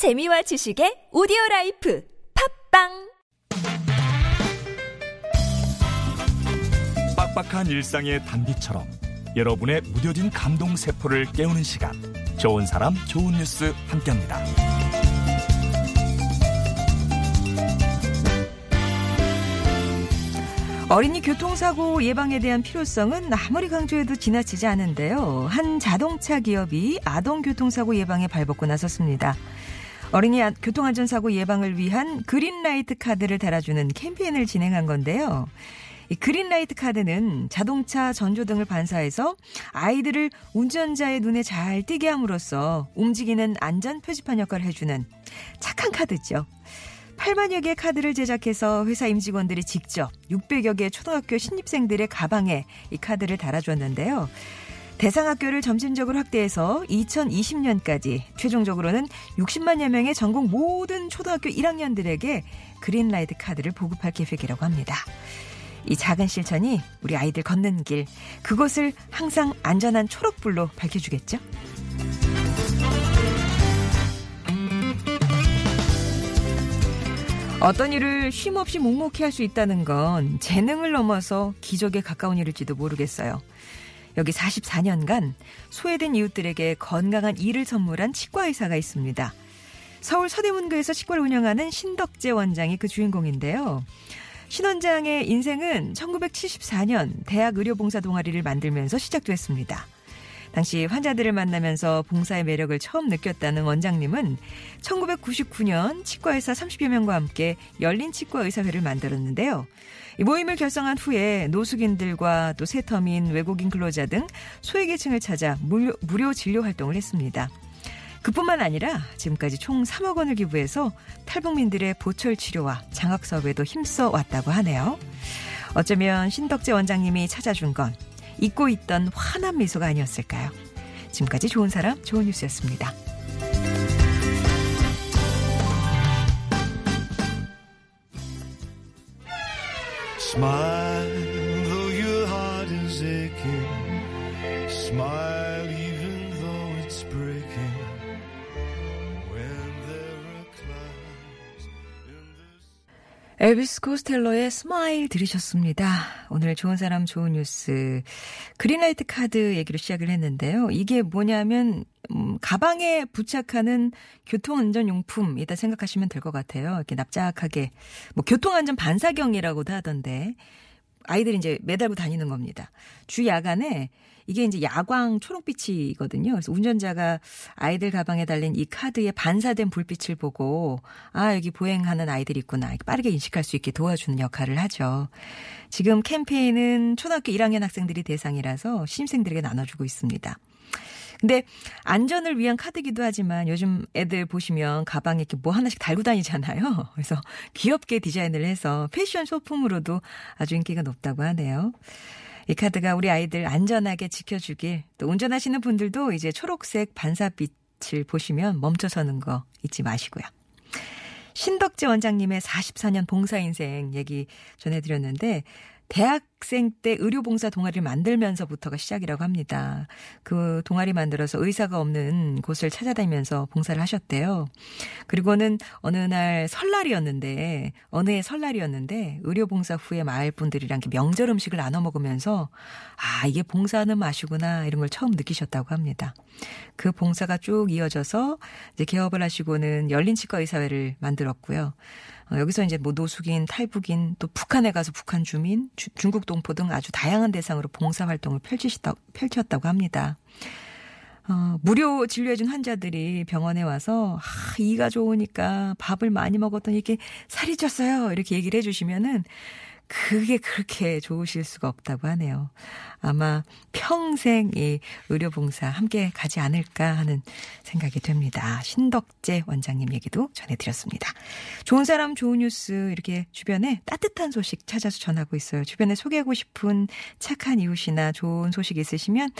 재미와 지식의 오디오 life 팟빵 빡빡한 일상의 단비처럼 여러분의 무뎌진 감동 세포를 깨우는 시간 좋은 사람 좋은 뉴스 함께합니다. 어린이 교통사고 예방에 대한 필요성은 아무리 강조해도 지나치지 않은데요. 한 자동차 기업이 아동 교통사고 예방에 발벗고 나섰습니다. 어린이 아- 교통안전사고 예방을 위한 그린라이트 카드를 달아주는 캠페인을 진행한 건데요. 이 그린라이트 카드는 자동차 전조등을 반사해서 아이들을 운전자의 눈에 잘 띄게 함으로써 움직이는 안전 표지판 역할을 해주는 착한 카드죠. 8만여 개의 카드를 제작해서 회사 임직원들이 직접 600여 개의 초등학교 신입생들의 가방에 이 카드를 달아줬는데요. 대상 학교를 점진적으로 확대해서 2020년까지 최종적으로는 60만여 명의 전국 모든 초등학교 1학년들에게 그린라이트 카드를 보급할 계획이라고 합니다. 이 작은 실천이 우리 아이들 걷는 길, 그곳을 항상 안전한 초록불로 밝혀주겠죠? 어떤 일을 쉼 없이 묵묵히 할 수 있다는 건 재능을 넘어서 기적에 가까운 일일지도 모르겠어요. 여기 44년간 소외된 이웃들에게 건강한 일을 선물한 치과의사가 있습니다. 서울 서대문구에서 치과를 운영하는 신덕재 원장이 그 주인공인데요. 신 원장의 인생은 1974년 대학 의료봉사 동아리를 만들면서 시작됐습니다. 당시 환자들을 만나면서 봉사의 매력을 처음 느꼈다는 원장님은 1999년 치과의사 30여 명과 함께 열린 치과의사회를 만들었는데요. 이 모임을 결성한 후에 노숙인들과 또 세터민, 외국인 근로자 등 소외계층을 찾아 무료, 무료 진료 활동을 했습니다. 그뿐만 아니라 지금까지 총 3억 원을 기부해서 탈북민들의 보철 치료와 장학 사업에도 힘써 왔다고 하네요. 어쩌면 신덕재 원장님이 찾아준 건 잊고 있던 환한 미소가 아니었을까요? 지금까지 좋은 사람, 좋은 뉴스였습니다. Smile, though your heart is aching. Smile, 엘비스 코스텔로의 Smile 들으셨습니다. 오늘 좋은 사람 좋은 뉴스 green light 카드 얘기로 시작을 했는데요. 이게 뭐냐면 음, 가방에 부착하는 교통안전용품이다 생각하시면 될 것 같아요. 이렇게 납작하게 뭐 교통안전 반사경이라고도 하던데 아이들이 이제 매달고 다니는 겁니다. 주 야간에 이게 이제 야광 초록빛이거든요. 그래서 운전자가 아이들 가방에 달린 이 카드에 반사된 불빛을 보고 아 여기 보행하는 아이들이 있구나 빠르게 인식할 수 있게 도와주는 역할을 하죠. 지금 캠페인은 초등학교 1학년 학생들이 대상이라서 신입생들에게 나눠주고 있습니다. 근데 안전을 위한 카드기도 하지만 요즘 애들 보시면 가방에 이렇게 뭐 하나씩 달고 다니잖아요. 그래서 귀엽게 디자인을 해서 패션 소품으로도 아주 인기가 높다고 하네요. 이 카드가 우리 아이들 안전하게 지켜주길 또 운전하시는 분들도 이제 초록색 반사빛을 보시면 멈춰서는 거 잊지 마시고요. 신덕재 원장님의 44년 봉사 인생 얘기 전해드렸는데 대학 생 때 의료봉사 동아리를 만들면서부터가 시작이라고 합니다. 그 동아리 만들어서 의사가 없는 곳을 찾아다니면서 봉사를 하셨대요. 그리고는 어느 날 설날이었는데 어느 해 설날이었는데 의료봉사 후에 마을 분들이랑 명절 음식을 나눠 먹으면서 아 이게 봉사하는 맛이구나 이런 걸 처음 느끼셨다고 합니다. 그 봉사가 쭉 이어져서 이제 개업을 하시고는 열린 치과 의사회를 만들었고요. 어, 여기서 이제 뭐 노숙인, 탈북인, 또 북한에 가서 북한 주민, 주- 중국 동포 등 아주 다양한 대상으로 봉사 활동을 펼치셨다, 펼쳤다고 합니다. 어, 무료 진료해준 환자들이 병원에 와서, 아, 이가 좋으니까 밥을 많이 먹었더니 이렇게 살이 쪘어요. 이렇게 얘기를 해주시면은, 그게 그렇게 좋으실 수가 없다고 하네요. 아마 평생 이 의료봉사 함께 가지 않을까 하는 생각이 됩니다. 신덕재 원장님 얘기도 전해드렸습니다. 좋은 사람 좋은 뉴스 이렇게 주변에 따뜻한 소식 찾아서 전하고 있어요. 주변에 소개하고 싶은 착한 이웃이나 좋은 소식 있으시면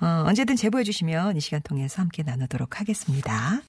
어, 언제든 제보해 주시면 이 시간 통해서 함께 나누도록 하겠습니다.